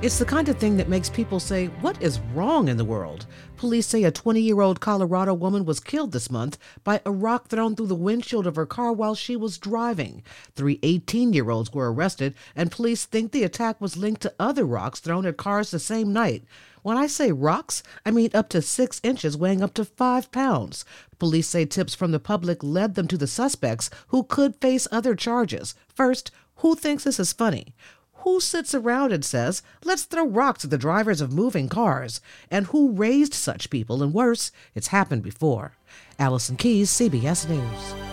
It's the kind of thing that makes people say, What is wrong in the world? Police say a 20 year old Colorado woman was killed this month by a rock thrown through the windshield of her car while she was driving. Three 18 year olds were arrested, and police think the attack was linked to other rocks thrown at cars the same night. When I say rocks, I mean up to six inches, weighing up to five pounds. Police say tips from the public led them to the suspects who could face other charges. First, who thinks this is funny? Who sits around and says, let's throw rocks at the drivers of moving cars? And who raised such people? And worse, it's happened before. Allison Keyes, CBS News.